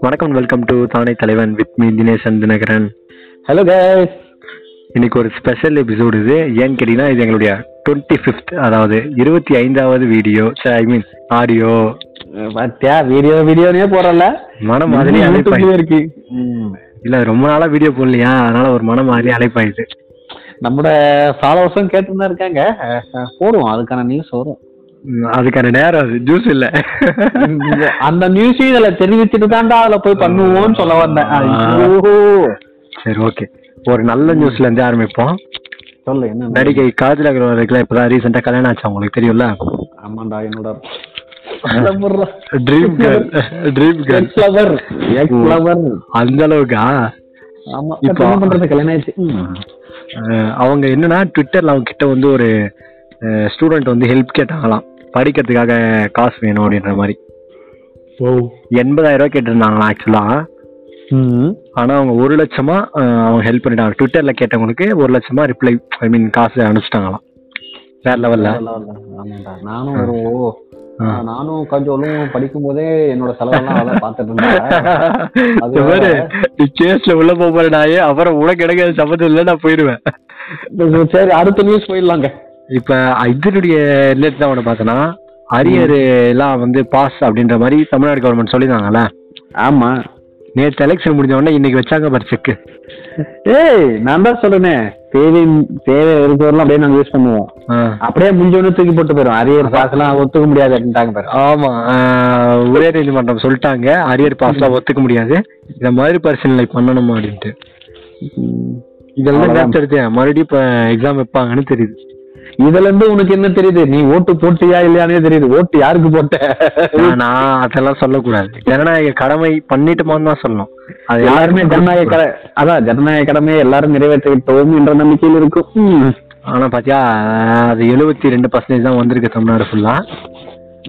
வணக்கம் welcome to தானே தலைவன் with me Dinesan Dinakaran. Hello guys இன்னைக்கு ஒரு ஸ்பெஷல் எபிசோடு இது. ஏன்னு கேட்டீங்கன்னா இது எங்களுடைய டுவெண்ட்டி ஃபிஃப்த் அதாவது இருபத்தி ஐந்தாவது வீடியோ ஐ மீன் ஆடியோ பாத்தியா வீடியோ வீடியோனே போறல மன மாதிரி அழைப்பாய் இருக்கு. இல்ல ரொம்ப நாளா வீடியோ போடலையா? அதனால ஒரு மன மாதிரி அழைப்பாயிடுது நம்மளோட ஃபாலோவர்ஸும் கேட்டு தான் இருக்காங்க போடுவோம். அதுக்கான நியூஸ் வரும். அதுக்கான நேரம் அது ஜூஸ் இல்ல. அந்த நியூஸ் இதுல தெரிவிச்சுட்டு தான்டா அதுல போய் பண்ணுவோம்னு சொல்ல வந்தேன். சரி ஓகே ஒரு நல்ல நியூஸ்ல இருந்து ஆரம்பிப்போம். சொல்லு என்ன நடிகை காஜல் அகர்வாலுக்குலாம் இப்பதான் ரீசெண்டா கல்யாணம் ஆச்சு உங்களுக்கு தெரியும்ல? ஆமாண்டா என்னோட dream girl dream girl lover அந்த அளவுக்கா? ஆமா இப்போ- பண்றது கல்யாணம் ஆயிடுச்சு. அவங்க என்னன்னா ட்விட்டர்ல அவங்க கிட்ட வந்து ஒரு ஸ்டூடெண்ட் வந்து ஹெல்ப் கேட்டாங்களாம் படிக்கிறதுக்காக காசு வேணும் அப்படின்ற மாதிரி. எண்பதாயிரம் ரூபாய் கேட்டிருந்தாங்களாம் ஆக்சுவலா ம். ஆனா அவங்க ஒரு லட்சமா அவங்க ஹெல்ப் பண்ணிட்டாங்க. ட்விட்டர்ல கேட்டவங்களுக்கு ஒரு லட்சமா ரிப்ளை ஐ மீன் காசு அனுப்பிச்சிட்டாங்களாம். வேற லெவல்ல நானும் ஒரு நானும் கொஞ்சம் படிக்கும் போதே என்னோட செலவெல்லாம் பார்த்துட்டு இருந்தேன். கேஸ்ல உள்ள போக போறடாயே அப்புறம் உனக்கு எனக்கு சம்மந்தம் இல்லை நான் போயிடுவேன். சரி அடுத்த நியூஸ் போயிடலாங்க. இப்ப இதனுடைய ரிலேட் தான் ஒன்று பார்த்தோன்னா அரியர் எல்லாம் வந்து பாஸ் அப்படின்ற மாதிரி தமிழ்நாடு கவர்மெண்ட் சொல்லியிருந்தாங்கல்ல? ஆமா. நேற்று எலெக்ஷன் முடிஞ்ச உடனே இன்னைக்கு வச்சாங்க பாரு செக்கு ஏய் நான் தான் சொல்றேனே தேவை தேவை இருக்கிறவரெல்லாம் அப்படியே நாங்க யூஸ் பண்ணுவோம். அப்படியே முடிஞ்சவனே தூக்கி போட்டு போயிடும் அரியர் பாஸ் எல்லாம் ஒத்துக்க முடியாது அப்படின்ட்டாங்க பாரு. ஆமா உயர் நீதிமன்றம் சொல்லிட்டாங்க அரியர் பாஸ்லாம் ஒத்துக்க முடியாது. இந்த மாதிரி பரிசீலனை பண்ணணும் அப்படின்ட்டு. இதெல்லாம் எடுத்தேன் மறுபடியும் இப்ப எக்ஸாம் வைப்பாங்கன்னு தெரியுது. இதுல இருந்து உனக்கு என்ன தெரியுது? நீ ஓட்டு போட்டியா இல்லையானே தெரியுது. ஓட்டு யாருக்கு போட்ட? நான் அதெல்லாம் சொல்லக்கூடாது. ஜனநாயக கடமை பண்ணிட்டுமான்னு தான் சொல்லணும். அது எல்லாருமே ஜனநாயக கடை அதான் ஜனநாயக கடமை எல்லாரும் நிறைவேற்றிவிட்டோம் என்ற நம்பிக்கையில் இருக்கும். ஆனா பாத்தியா அது எழுபத்தி ரெண்டு பர்சன்டேஜ் தான் வந்திருக்கு தமிழ்நாடு ஃபுல்லா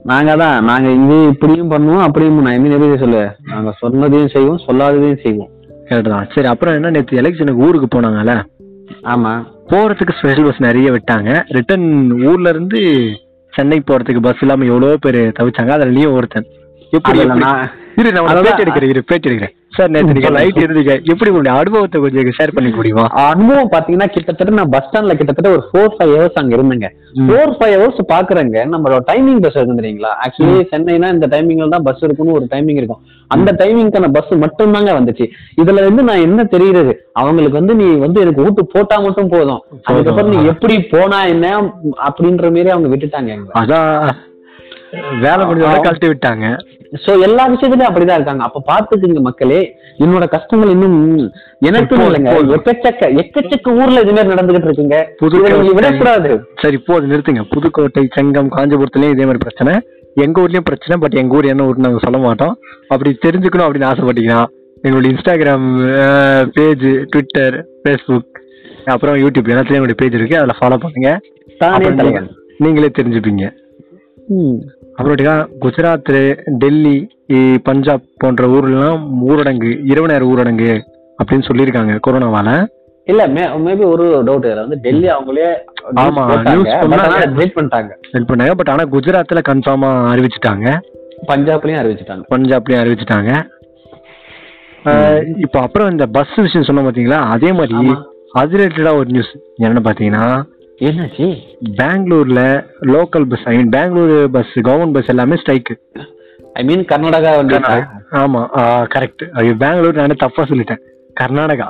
நாங்க தான் நாங்க இங்கே இப்படியும் பண்ணுவோம் அப்படியும் நான் என்ன எப்படி சொல்லு? நாங்க சொன்னதையும் செய்வோம் சொல்லாததையும் செய்வோம். கரெக்ட் தான் சரி அப்புறம் என்ன நேற்று எலெக்ஷனுக்கு ஊருக்கு போனாங்கல்ல? ஆமா. போகிறதுக்கு ஸ்பெஷல் பஸ் நிறைய விட்டாங்க. ரிட்டர்ன் ஊர்லேருந்து சென்னை போகிறதுக்கு பஸ் இல்லாமல் எவ்வளோ பேர் தவிச்சாங்க. அதுலேயும் ஒருத்தன். எப்படி நான் இரு நான் உனக்கு அதான். பேட்டி எடுக்கிறேன் இரு பேட்டி எடுக்கிறேன். சார் நேற்று நீங்க நைட் இருந்தீங்க எப்படி உங்களுடைய அனுபவத்தை கொஞ்சம் ஷேர் பண்ணிக்க முடியுமா? அனுபவம் பாத்தீங்கன்னா கிட்டத்தட்ட நான் பஸ் ஸ்டாண்ட்ல கிட்டத்தட்ட ஒரு ஃபோர் ஃபைவ் ஹவர்ஸ் அங்க இருந்தேங்க. ஃபோர் ஃபைவ் ஹவர்ஸ் பாக்குறேங்க. நம்மளோட டைமிங் பஸ் இருக்கு தெரியுங்களா? ஆக்சுவலி சென்னைனா இந்த டைமிங்ல தான் பஸ் இருக்குன்னு ஒரு டைமிங் இருக்கும். அந்த டைமிங்க்கான பஸ் மட்டும் தாங்க வந்துச்சு. இதுல வந்து நான் என்ன தெரியுறது அவங்களுக்கு வந்து நீ வந்து எனக்கு ஊட்டு போட்டா மட்டும் போதும். அதுக்கப்புறம் நீ எப்படி போனா என்ன அப்படின்ற மாதிரி அவங்க விட்டுட்டாங்க அதான். வேலை முடிஞ்ச கழட்டி விட்டாங்க. சோ எல்லா விஷயத்துலயும் அப்படிதான் இருக்காங்க. அப்ப பாத்துக்குங்க மக்களே என்னோட கஷ்டங்கள் இன்னும் எனக்கு இல்லைங்க. எக்கச்சக்க எக்கச்சக்க ஊர்ல இது மாதிரி நடந்துகிட்டு இருக்குங்க. புது இதை நீங்க விடக்கூடாது. சரி போது நிறுத்துங்க. புதுக்கோட்டை செங்கம் காஞ்சிபுரத்துலயும் இதே மாதிரி பிரச்சனை. எங்க ஊர்லயும் பிரச்சனை பட் எங்க ஊர் என்ன ஊர் நாங்க சொல்ல மாட்டோம். அப்படி தெரிஞ்சுக்கணும் அப்படின்னு ஆசைப்பட்டீங்கன்னா எங்களுடைய இன்ஸ்டாகிராம் பேஜ் ட்விட்டர் ஃபேஸ்புக் அப்புறம் யூடியூப் எல்லாத்துலயும் எங்களுடைய பேஜ் இருக்கு. அதில் ஃபாலோ பண்ணுங்க. நீங்களே தெரிஞ்சுப்பீங்க. அப்புறமேட்டுக்கா குஜராத் டெல்லி பஞ்சாப் போன்ற ஊர்லாம் ஊரடங்கு இரவு நேர ஊரடங்கு அப்படின்னு சொல்லியிருக்காங்க கொரோனாவால. இல்ல மேபி ஒரு டவுட் இதுல வந்து டெல்லி அவங்களே ஆமா. ஆனா delete பண்ணிட்டாங்க. ஹெல்ப் பண்ணாங்க பட் ஆனா குஜராத்ல கன்ஃபார்மா அறிவிச்சிட்டாங்க. பஞ்சாப்லயும் அறிவிச்சிட்டாங்க. பஞ்சாப்லயும் அறிவிச்சிட்டாங்க. இப்போ அப்புறம் இந்த பஸ் விஷயம் சொன்ன பாத்தீங்களா? அதே மாதிரி. அது ரிலேட்டடா ஒரு நியூஸ் என்னன்னு பாத்தீங்கன்னா என்னாச்சு? பெங்களூர்ல local bus I mean Bangalore bus government bus எல்லாமே ஸ்ட்ரைக் ஐ மீன் கர்நாடகா வந்து ஆமா கரெக்ட் ஐயோ பெங்களூர் நானே தப்பா சொல்லிட்டேன். கர்நாடகா.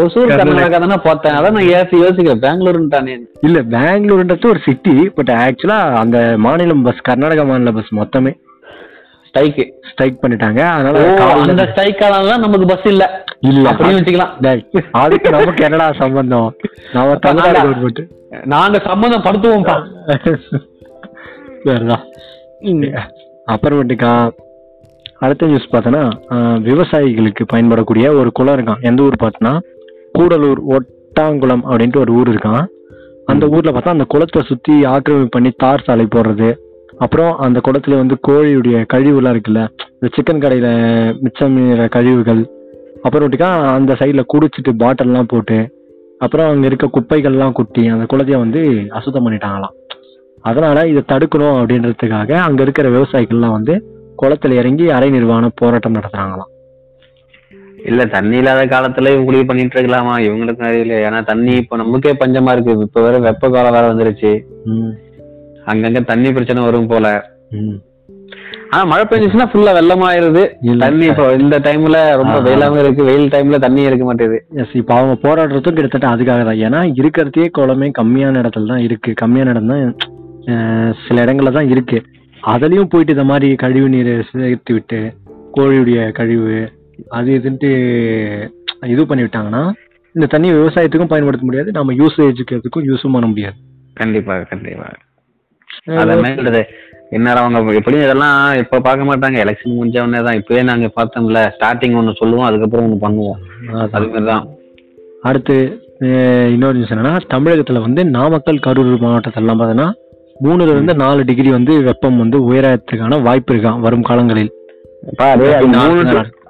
ஒசூர் கர்நாடகா. தானே பார்த்தேன். அதான் நான் ஏசி யோசிக்கிறேன் பெங்களூருன்ட்டானே. இல்ல பெங்களூர்ன்றது ஒரு சிட்டி பட் ஆக்சுவலா அந்த மாநிலம் பஸ் கர்நாடகா மாநில பஸ் மொத்தமே. ஸ்ட்ரைக்கு ஸ்ட்ரைக் பண்ணிட்டாங்க. அதனால அந்த ஸ்ட்ரைக்கால தான் நமக்கு பஸ் இல்ல. இல்ல. அப்படின்னு வச்சுக்கலாம். அதுக்கு நமக்கு என்னடா சம்பந்தம்? நம்ம தமிழ்நாடு கவர்மெண்ட் நாங்க சம்மந்தம் படுத்துவோம்ப்பா. சரிதான். அப்புறமேட்டுக்கா அடுத்த நியூஸ் பார்த்தோன்னா விவசாயிகளுக்கு பயன்படக்கூடிய ஒரு குளம் இருக்கான். எந்த ஊர் பார்த்தோன்னா கூடலூர் ஒட்டாங்குளம் அப்படின்ட்டு ஒரு ஊர் இருக்கான். அந்த ஊர்ல பார்த்தா அந்த குளத்தை சுத்தி ஆக்கிரமிப்பு பண்ணி தார் சாலை போடுறது அப்புறம் அந்த குளத்துல வந்து கோழியுடைய கழிவுலாம் இருக்குல்ல இந்த சிக்கன் கடையில மிச்சம் கழிவுகள் அப்புறமேட்டுக்கா அந்த சைடுல குடிச்சிட்டு பாட்டில்லாம் போட்டு அப்புறம் அங்க இருக்க குப்பைகள்லாம் கொட்டி அந்த குளத்தைய வந்து அசுத்தம் பண்ணிட்டாங்களாம். அதனால இதை தடுக்கணும் அப்படின்றதுக்காக அங்க இருக்கிற விவசாயிகள்லாம் வந்து குளத்துல இறங்கி அரை நிர்வாண போராட்டம் நடத்துறாங்களாம். இல்ல தண்ணி இல்லாத காலத்துல இவங்களுக்கு பண்ணிட்டு இருக்கலாமா? இவங்களுக்கு அறியல ஏன்னா தண்ணி இப்ப நமக்கே பஞ்சமா இருக்கு. இப்ப வேற வெப்ப காலம் வேற வந்துருச்சு. அங்கங்க தண்ணி பிரச்சனை வரும் போல. ஆனா மழை பெஞ்சிச்சுன்னா ஃபுல்லா வெள்ளமாயிருது. தண்ணி இப்போ இந்த டைம்ல ரொம்ப ஆ. வெயிலாவும் இருக்கு. வெயில் டைம்ல தண்ணி இருக்க மாட்டேது. எஸ் இப்போ அவங்க போராடுறதும் கிட்டத்தட்ட அதுக்காக தான். ஏன்னா இருக்கிறதே குளமே கம்மியான இடத்துல தான் இருக்கு. கம்மியான இடம் தான் சில இடங்கள்ல தான் இருக்கு. அதுலயும் போயிட்டு இந்த மாதிரி கழிவு நீரை சேர்த்து விட்டு கோழியுடைய கழிவு அது இதுன்ட்டு இது பண்ணி விட்டாங்கன்னா இந்த தண்ணி விவசாயத்துக்கும் பயன்படுத்த முடியாது. நம்ம யூசேஜுக்கு யூஸும் பண்ண முடியாது. கண்டிப்பா கண்டிப்பா அத மாதிரி என்னடா அவங்க எப்படியும் இதெல்லாம் இப்ப பார்க்க மாட்டாங்க. எலெக்ஷன் முடிஞ்ச உடனே தான். இப்பவே நாங்க பார்த்தோம்ல. ஸ்டார்டிங் ஒண்ணு சொல்லுவோம் அதுக்கப்புறம் ஒண்ணு பண்ணுவோம். அது மாதிரி தான் அடுத்து இன்னொரு நியூஸ் என்னன்னா தமிழகத்துல வந்து நாமக்கல் கரூர் மாவட்டத்திலலாம் பார்த்தீங்கன்னா மூணுல இருந்து நாலு டிகிரி வந்து வெப்பம் வந்து உயரத்துக்கான வாய்ப்பு இருக்காம் வரும் காலங்களில்.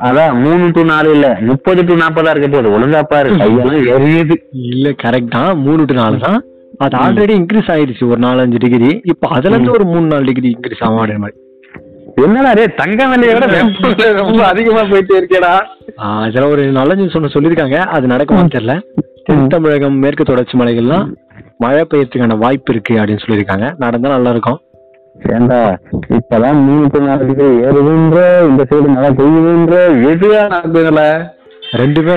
அதான் மூணு டு நாலு இல்ல. முப்பது டு நாற்பதா இருக்க போகுது ஒழுங்கா பாரு. கையெல்லாம் எரியுது. இல்ல கரெக்ட் தான். மூணு டு நாலு தான். அது ஆல்ரெடி இன்க்ரீஸ் ஆயிடுச்சு ஒரு நாலஞ்சு டிகிரி இப்போ அதுல இருந்து ஒரு மூணு நாலு டிகிரி இன்க்ரீஸ் ஆகும் மாதிரி. என்னடா டே தங்க விலையை விட ரொம்ப அதிகமா போயிட்டே இருக்கேடா. அதுல ஒரு நல்ல நியூஸ் ஒன்று சொல்லியிருக்காங்க. அது நடக்குமான்னு தெரியல. தென் தமிழகம் மேற்கு தொடர்ச்சி மலைகள்லாம் மழை பெய்யறதுக்கான வாய்ப்பு இருக்கு அப்படின்னு சொல்லியிருக்காங்க. நடந்தா நல்லா இருக்கும் ஏண்டா இப்பதான் மூணு நாலு டிகிரி ஏறுதுன்ற இந்த சைடு மழை பெய்யுதுன்ற எதுவா நடக்குதுல? ரெண்டுமே.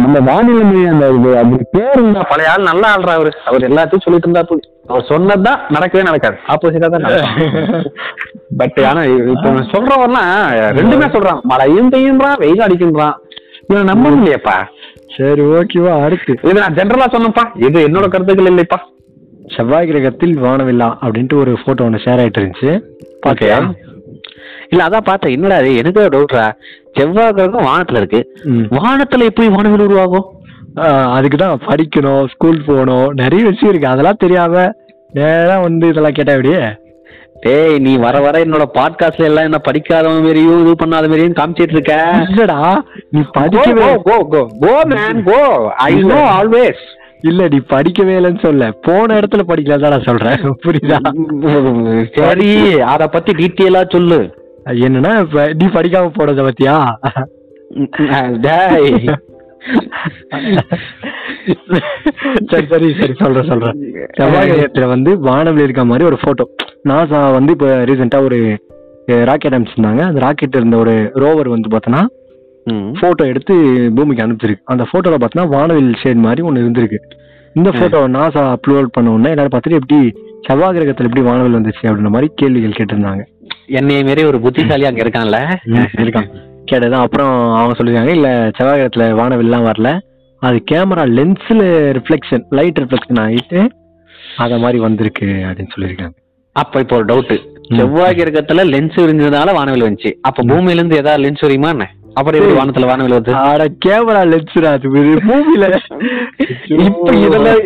நம்ம வானிலை அந்த அப்படி பேருந்தா பழைய ஆள் நல்ல ஆள்றா அவரு. அவர் எல்லாத்தையும் சொல்லிட்டு இருந்தா போய் அவர் சொன்னதுதான் நடக்கவே நடக்காது. ஆப்போசிட்டா தான் பட் ஆனா இப்ப நான் சொல்றவர்லாம் ரெண்டுமே சொல்றான். மழையும் பெய்யுன்றான் வெயில் அடிக்கின்றான் இவன் நம்ப முடியப்பா சரி ஓகேவா அடுத்து. இது நான் ஜென்ரலா சொன்னேன்ப்பா. இது என்னோட கருத்துக்கள் இல்லைப்பா. செவ்வாய் கிரகத்தில் வானவில்லா அப்படின்ட்டு ஒரு போட்டோ ஒன்று ஷேர் ஆயிட்டு இருந்துச்சு. பாத்தியா? இல்ல அதான் பார்த்தேன். என்னடா இது? எனக்கு டவுட்ரா செவ்வாய் கிரகம் வானத்துல இருக்கு. வானத்துல எப்படி வானவில் உருவாகும்? அதுக்கு தான் படிக்கணும் ஸ்கூல் போகணும் நிறைய விஷயம் இருக்கு. அதெல்லாம் தெரியாம நேரா வந்து இதெல்லாம் கேட்டா எப்படியே டேய் நீ வர வர என்னோட பாட்காஸ்ட்ல எல்லாம் என்ன படிக்காதவன் மாதிரியும் இது பண்ணாத மாதிரியும் காமிச்சிட்டு இருக்க. இல்லடா நீ படிக்கவே go go go man go I know always இல்ல நீ படிக்கவே இல்லைன்னு சொல்ல போன இடத்துல படிக்கல தான் நான் சொல்றேன். புரியுதா? சரி அத பத்தி டீட்டெயிலா சொல்லு. என்னன்னா இப்ப நீ படிக்காம போனத பத்தியா? சரி சரி சரி சொல்றேன் சொல்றேன். செவ்வாய் கிரகத்துல வந்து வானவில் இருக்க மாதிரி ஒரு போட்டோ நாசா வந்து இப்ப ரீசெண்டா ஒரு ராக்கெட் அனுப்பிச்சிருந்தாங்க. அந்த ராக்கெட் இருந்த ஒரு ரோவர் வந்து பார்த்தோன்னா. போட்டோ எடுத்து பூமிக்கு அனுப்பிச்சிருக்கு. அந்த போட்டோல பார்த்தோன்னா வானவில் ஷேட் மாதிரி ஒன்று இருந்திருக்கு. இந்த போட்டோ நாசா அப்லோட் பண்ண உடனே எல்லாரும் பார்த்துட்டு எப்படி செவ்வாய் கிரகத்துல எப்படி வானவில் வந்துச்சு அப்படின்ற மாதிரி கேள்விகள் கேட்டிருந்தாங்க. என்னைய மாரி ஒரு புத்திசாலி அங்க இருக்கான்ல? இருக்கான். கேட்டதான் அப்புறம் அவங்க சொல்லிருக்காங்க இல்ல செவ்வாய் கிரகத்துல வானவில்லாம் வரல. அது கேமரா லென்ஸ்ல ரிஃப்ளெக்ஷன் லைட் ரிஃப்ளெக்ஷன் ஆகிட்டு அத மாதிரி வந்திருக்கு அப்படின்னு சொல்லியிருக்காங்க. அப்ப இப்போ ஒரு டவுட் செவ்வாய் கிரகத்துல லென்ஸ் இருந்ததுனால வானவில் வந்துச்சு. அப்ப பூமியில இருந்து ஏதாவது லென்ஸ் வருமா என்ன? அப்புறம் எப்படி வானத்துல வானவில் வருது? ஆட கேமரா லென்ஸ் அது மூவில இப்ப இதெல்லாம்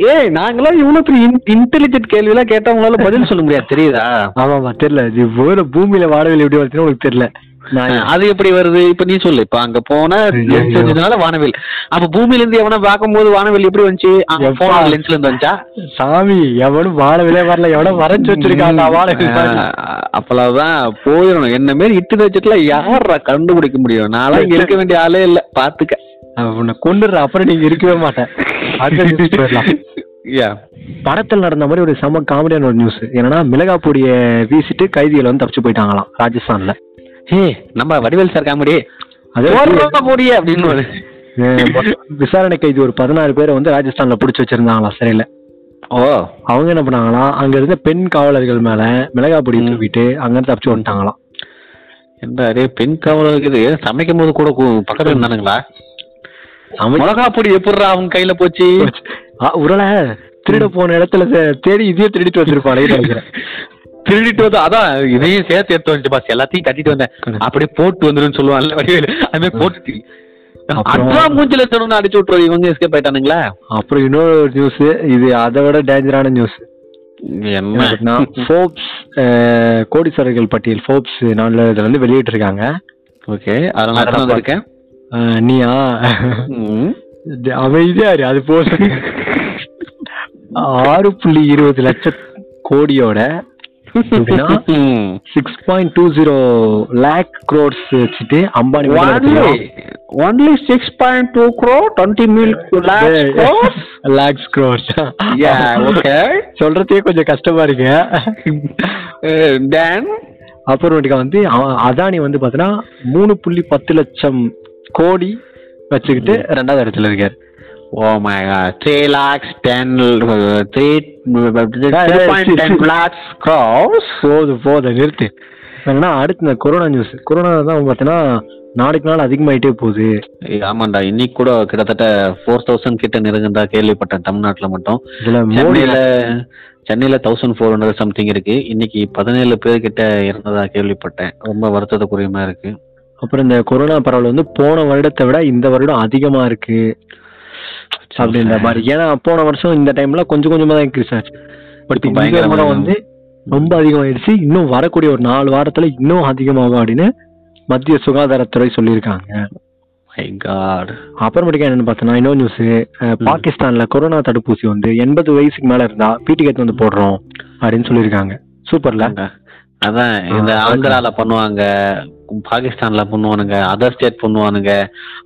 ஏய் நாங்களாம் இவ்வளவு இன்டெலிஜென்ட் கேள்வி எல்லாம் கேட்டா உங்களால பதில் சொல்ல முடியாது தெரியுதா? ஆமாமா தெரியல. இது வேற பூமியில வானவில் எப்படி வருதுன்னு உனக்கு தெரியல. நான் அது எப்படி வருது? இப்ப நீ சொல்லு. இப்ப அங்க போன ஐயோ. லென்ஸ் இருந்ததுனால வானவில் அப்ப பூமியில இருந்து எவனா பார்க்கும்போது வானவில் எப்படி வந்துச்சு? போன லென்ஸ்ல இருந்து வந்துச்சா? சாமி எவனும் வானவிலே வரல. வச்சிருக்காங்க வானவில் மாதிரி. அப்பதான் போயிடணும். என்ன மாரி இட்டு வச்சுட்டுல யாரா கண்டுபிடிக்க முடியும்? நான்லாம் இங்க இருக்க வேண்டிய ஆளே இல்ல. பாத்துக்க. உன்னை கொண்டுடுற அப்புறம் நீங்க இருக்கவே மாட்டேன். படத்தில் நடந்த மாதிரி ஒரு செம காமெடியான ஒரு நியூஸ் என்னன்னா மிளகா பொடியை வீசிட்டு கைதிகள் வந்து தப்பிச்சு போயிட்டாங்களாம் ராஜஸ்தான்ல. ஏய் நம்ம வடிவேல் சார் காமெடி. அதே போடிய அப்படின்னு விசாரணை கைதி ஒரு பதினாறு பேரை வந்து ராஜஸ்தான்ல புடிச்சு வச்சிருந்தாங்களாம் சிறையில. ஓ. அவங்க என்ன பண்ணாங்களாம் அங்க இருந்த பெண் காவலர்கள் மேல மிளகா பொடி தூக்கிட்டு அங்க தப்பிச்சு வந்துட்டாங்களாம். என்ன பெண் காவலர் சமைக்கும் போது கூட பக்கத்துல இருந்தானுங்களா மிளகா பொடி எப்படிடா அவங்க கையில போச்சு? உருளை திருட போன இடத்துல தேடி இதையே திருடிட்டு நினைக்கிறேன் திருடிட்டு வந்து அதான் இதையும் சேர்த்து எடுத்து வந்துட்டு பாஸ் எல்லாத்தையும் கட்டிட்டு வந்தேன். அப்படியே போட்டு வந்துருன்னு சொல்லுவான்ல வடிவேலு. அது மாதிரி போட்டு அட்வா மூஞ்சில தரணும் அடிச்சு விட்டுருவோம் இவங்க எஸ்கேப் ஆயிட்டானுங்களா? அப்புறம் இன்னொரு நியூஸ் இது அதை விட டேஞ்சரான நியூஸ் என்ன? ஃபோர்ப்ஸ் கோடீஸ்வரர்கள் பட்டியல் ஃபோர்ப்ஸ் நாளிதழ் வந்து வெளியிட்டு இருக்காங்க ஓகே எத்தனை வந்திருக்கேன் நீயா? அமைதியா இரு அது போதும் ஆறு புள்ளி இருபது லட்சம் கோடியோட six point two zero lakh crores வச்சுட்டு Ambani only six point two crore twenty mil lakhs crores okay சொல்றதே கொஞ்சம் கஷ்டமா இருக்கு. தென் அப்புறமேட்டுக்கா வந்து அதானி வந்து பாத்தீங்கன்னா மூணு புள்ளி பத்து லட்சம் கோடி வச்சுக்கிட்டு ரெண்டாவது இடத்துல இருக்காரு. Oh my god, 3 lakhs, 10, uh, 3, yeah, 2.10 lakhs crores. போதும் போதும் நிறுத்து. என்னன்னா அடுத்து இந்த கொரோனா நியூஸ் கொரோனா தான் பாத்தீங்கன்னா நாளுக்கு நாள் அதிகமாயிட்டே போகுது. ஆமாண்டா. இன்னைக்கு கூட கிட்டத்தட்ட ஃபோர் தௌசண்ட் கிட்ட நெருங்குதா கேள்விப்பட்டேன் தமிழ்நாட்டுல மட்டும். சென்னையில சென்னையில தௌசண்ட் ஃபோர் ஹண்ட்ரட் சம்திங் இருக்கு. இன்னைக்கு பதினேழு பேர் கிட்ட இறந்ததா கேள்விப்பட்டேன். ரொம்ப வருத்தத்துக்குரியமா இருக்கு. அப்புறம் இந்த கொரோனா பரவல் வந்து போன வருடத்தை விட இந்த வருடம் அதிகமா இருக்கு. அப்படின்ற மாதிரி. ஏன்னா போன வருஷம் இந்த டைம்ல கொஞ்சம் கொஞ்சமா தான் இன்க்ரீஸ் ஆச்சு. பட் இப்ப இந்த பயங்கரமா முறை வந்து ரொம்ப அதிகமாயிடுச்சு. இன்னும் வரக்கூடிய ஒரு நாலு வாரத்துல இன்னும் அதிகமாகும் அப்படின்னு மத்திய சுகாதாரத்துறை சொல்லியிருக்காங்க. அப்புறமேட்டுக்கு என்னன்னு பார்த்தோன்னா இன்னொரு நியூஸ் பாகிஸ்தான்ல கொரோனா தடுப்பூசி வந்து எண்பது வயசுக்கு மேல இருந்தா பீட்டி கத்து வந்து போடுறோம் அப்படின்னு சொல்லியிருக்காங்க. சூப்பர்ல. அதான் இந்த ஆந்திரால பண்ணுவாங்க பாகிஸ்தான்ல பண்ணுவானுங்க அதர் ஸ்டேட் பண்ணுவானுங்க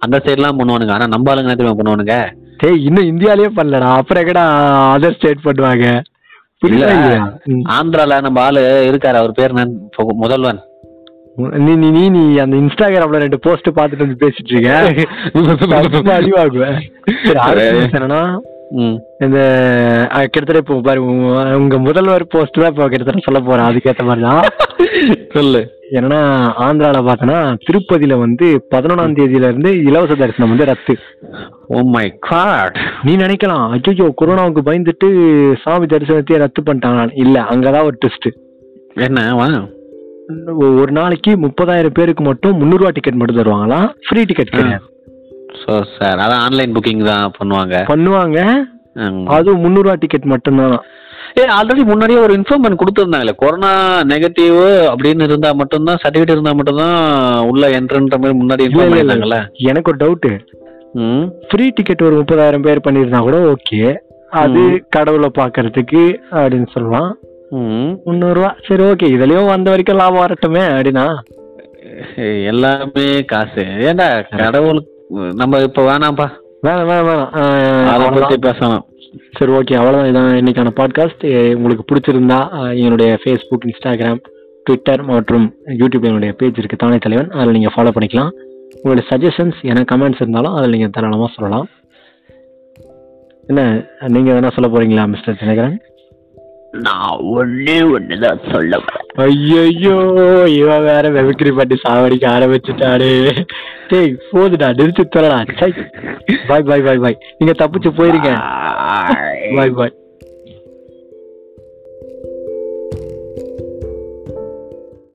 அந்த சைட்லாம் பண்ணுவானுங்க. ஆனா நம்ம ஆளுங்க தெரியுமா பண்ணுவானுங்க? டேய் இன்னும் இந்தியாலயே பண்ணலடா. அப்புறம் எங்கடா அதர் ஸ்டேட் பண்ணுவாங்க. ஆந்திரால நம்ம ஆளு இருக்காரு அவர் பேர் முதல்வன். நீ நீ நீ நீ அந்த இன்ஸ்டாகிராம்ல ரெண்டு போஸ்ட் பார்த்துட்டு வந்து பேசிட்டு இருக்க. இந்த கிட்டத்தட்ட இப்போ பாரு உங்க- முதல்வர் போஸ்ட் தான் இப்போ கிட்டத்தட்ட சொல்ல போறேன் அதுக்கேத்த மாதிரி தான். சொல்லு. என்னன்னா ஆந்திரால பார்த்தோன்னா திருப்பதியில வந்து பதினொன்னாம் தேதியில இருந்து இலவச தரிசனம் வந்து ரத்து. ஓ மை காட் நீ நினைக்கலாம். ஐயோ கொரோனாவுக்கு பயந்துட்டு சாமி தரிசனத்தையே ரத்து பண்ணிட்டாங்க. இல்ல அங்கதான் ஒரு ட்விஸ்ட் என்ன வா. ஒரு நாளைக்கு முப்பதாயிரம் பேருக்கு மட்டும் முந்நூறு ரூபா டிக்கெட் மட்டும் தருவாங்களாம் ஃப்ரீ டிக்கெட் கிடையாது. ஸோ சார் அதான் ஆன்லைன் புக்கிங் தான் பண்ணுவாங்க. பண்ணுவாங்க. அதுவும் முந்நூறு ரூபா டிக்கெட் மட்டும்தான். ஏ ஆல்ரெடி முன்னாடியே ஒரு இன்ஃபார்மெண்ட் கொடுத்துருந்தாங்களே கொரோனா நெகட்டிவ் அப்படின்னு இருந்தா மட்டும்தான் சர்டிஃபிகேட் இருந்தா மட்டும்தான் உள்ள என்ட்ரன்ற மாதிரி முன்னாடி இன்ஃபார்ம் இல்ல, பண்ணிருந்தாங்கல்ல எனக்கு ஒரு டவுட் ம். ஃப்ரீ டிக்கெட் ஒரு முப்பதாயிரம் பேர் பண்ணியிருந்தா கூட ஓகே அது கடவுளை பாக்குறதுக்கு அப்படின்னு சொல்லலாம். ம். முந்நூறு ரூபா. சரி ஓகே இதுலயும் வந்த வரைக்கும் லாபம் வரட்டுமே அப்படின்னா. எல்லாமே காசு. ஏண்டா கடவுளுக்கு நம்ம இப்ப வேணாம்ப்பா. வேணாம் வேணாம் வேணாம். அதை பேசணும் சரி ஓகே. அவ்வளோதான். இதான் இன்னைக்கான பாட்காஸ்ட் உங்களுக்கு பிடிச்சிருந்தா என்னுடைய ஃபேஸ்புக் இன்ஸ்டாகிராம் ட்விட்டர் மற்றும் யூடியூப்ல என்னுடைய பேஜ் இருக்கு தானே தலைவன். அதில் நீங்கள் ஃபாலோ பண்ணிக்கலாம். உங்களுடைய சஜஷன்ஸ் எனக்கு கமெண்ட்ஸ் இருந்தாலும் அதில் நீங்கள் தாராளமாக சொல்லலாம். என்ன நீங்கள் எதனா சொல்ல போறீங்களா மிஸ்டர் தினகரன்? நான் ஒன்னே ஒண்ணுதான் சொல்ல ஐயோ இவன் வேற வெவிக்கிரி பண்ணி சாவடிக்க ஆரம்பிச்சுட்டாரு டேய் போதுடா நிறுத்தி தரடா பாய் பாய் பாய் பாய் நீங்க தப்பிச்சு போயிருங்க. பாய் பாய்